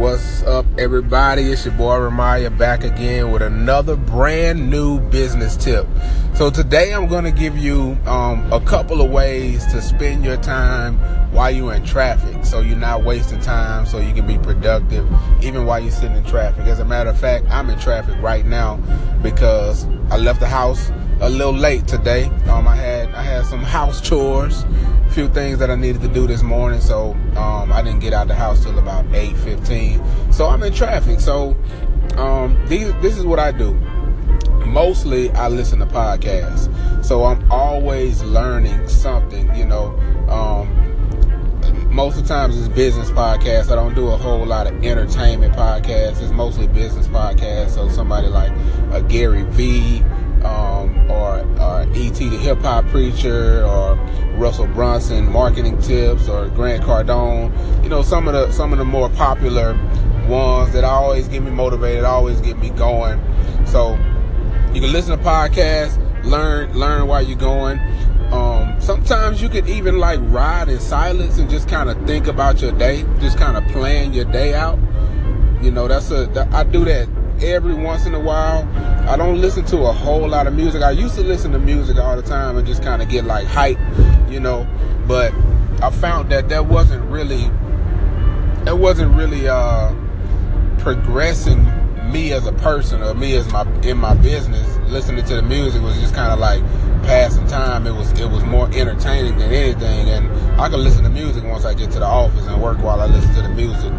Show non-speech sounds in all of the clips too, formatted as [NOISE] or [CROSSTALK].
What's up, everybody? It's your boy Ramaya back again with another brand new business tip. So, today I'm going to give you um, a couple of ways to spend your time while you're in traffic so you're not wasting time, so you can be productive even while you're sitting in traffic. As a matter of fact, I'm in traffic right now because I left the house a little late today. Um, I had I had some [LAUGHS] house chores few things that I needed to do this morning, so um, I didn't get out the house till about 8:15. So I'm in traffic. So um, these, this is what I do. Mostly, I listen to podcasts, so I'm always learning something. You know, um, most of the times it's business podcasts. I don't do a whole lot of entertainment podcasts. It's mostly business podcasts. So somebody like a Gary Vee um, or, E.T. the hip hop preacher, or Russell Brunson marketing tips, or Grant Cardone. You know, some of the some of the more popular ones that always get me motivated, always get me going. So you can listen to podcasts, learn learn while you're going. Um, sometimes you can even like ride in silence and just kind of think about your day, just kind of plan your day out. You know, that's a I do that every once in a while. I don't listen to a whole lot of music. I used to listen to music all the time and just kind of get like hype, you know. But I found that that wasn't really, it wasn't really uh, progressing me as a person or me as my in my business. Listening to the music was just kind of like passing time. It was it was more entertaining than anything, and I could listen to music once I get to the office and work while I listen to the music.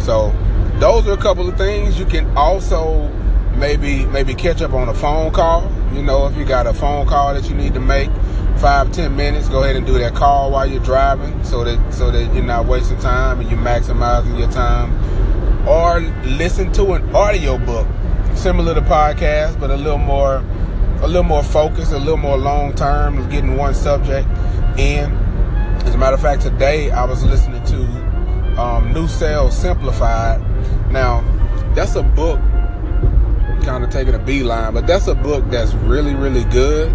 So those are a couple of things. You can also maybe maybe catch up on a phone call. You know, if you got a phone call that you need to make, five ten minutes, go ahead and do that call while you're driving, so that so that you're not wasting time and you're maximizing your time. Or listen to an audio book, similar to podcast, but a little more a little more focused, a little more long term, getting one subject in. As a matter of fact, today I was listening to um, New Sales Simplified now, that's a book, kind of taking a beeline, but that's a book that's really, really good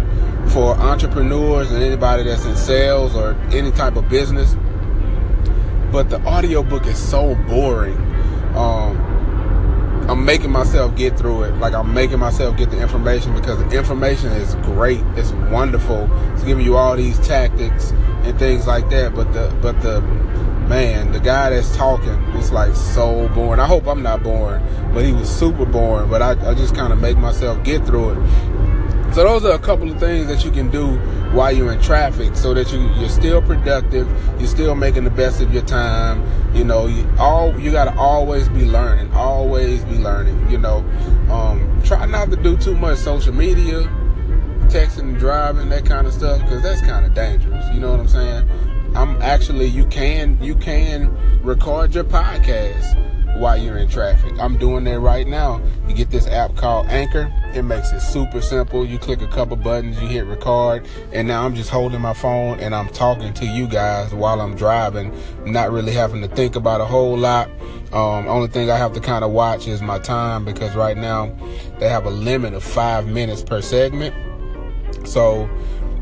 for entrepreneurs and anybody that's in sales or any type of business. But the audiobook is so boring. Um, I'm making myself get through it. Like I'm making myself get the information because the information is great. It's wonderful. It's giving you all these tactics and things like that. But the but the man, the guy that's talking is like so boring. I hope I'm not boring, but he was super boring. But I, I just kind of make myself get through it. So those are a couple of things that you can do while you're in traffic, so that you you're still productive, you're still making the best of your time. You know, you all you got to always be learning, always be learning. You know, um, try not to do too much social media, texting and driving, that kind of stuff, because that's kind of dangerous. You know what I'm saying? I'm actually you can you can record your podcast while you're in traffic. I'm doing that right now. You get this app called Anchor. It makes it super simple. You click a couple buttons, you hit record, and now I'm just holding my phone and I'm talking to you guys while I'm driving, not really having to think about a whole lot. Um, only thing I have to kind of watch is my time because right now they have a limit of five minutes per segment. So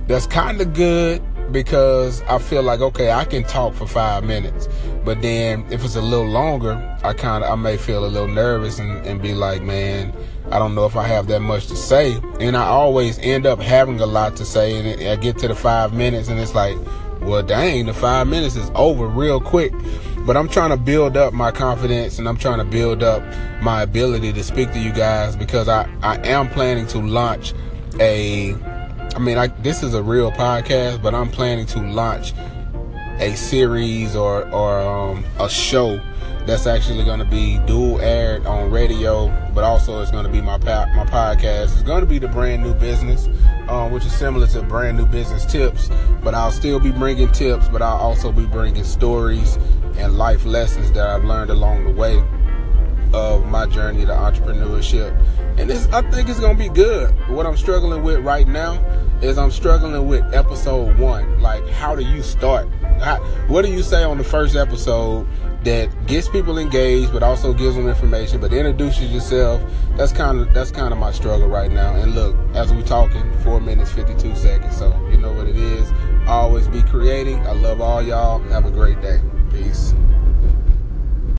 that's kind of good because I feel like okay, I can talk for five minutes, but then if it's a little longer, I kind of I may feel a little nervous and, and be like, man, I don't know if I have that much to say, and I always end up having a lot to say, and I get to the five minutes, and it's like, well, dang, the five minutes is over real quick. But I'm trying to build up my confidence and I'm trying to build up my ability to speak to you guys because I, I am planning to launch a I mean, I, this is a real podcast, but I'm planning to launch a series or or um, a show that's actually going to be dual aired on radio, but also it's going to be my my podcast. It's going to be the brand new business, um, which is similar to brand new business tips, but I'll still be bringing tips, but I'll also be bringing stories and life lessons that I've learned along the way of my journey to entrepreneurship. And this, I think it's gonna be good. What I'm struggling with right now is I'm struggling with episode one. Like, how do you start? How, what do you say on the first episode that gets people engaged, but also gives them information, but introduces yourself? That's kind of that's kind of my struggle right now. And look, as we're talking, four minutes fifty two seconds. So you know what it is. Always be creating. I love all y'all. Have a great day. Peace.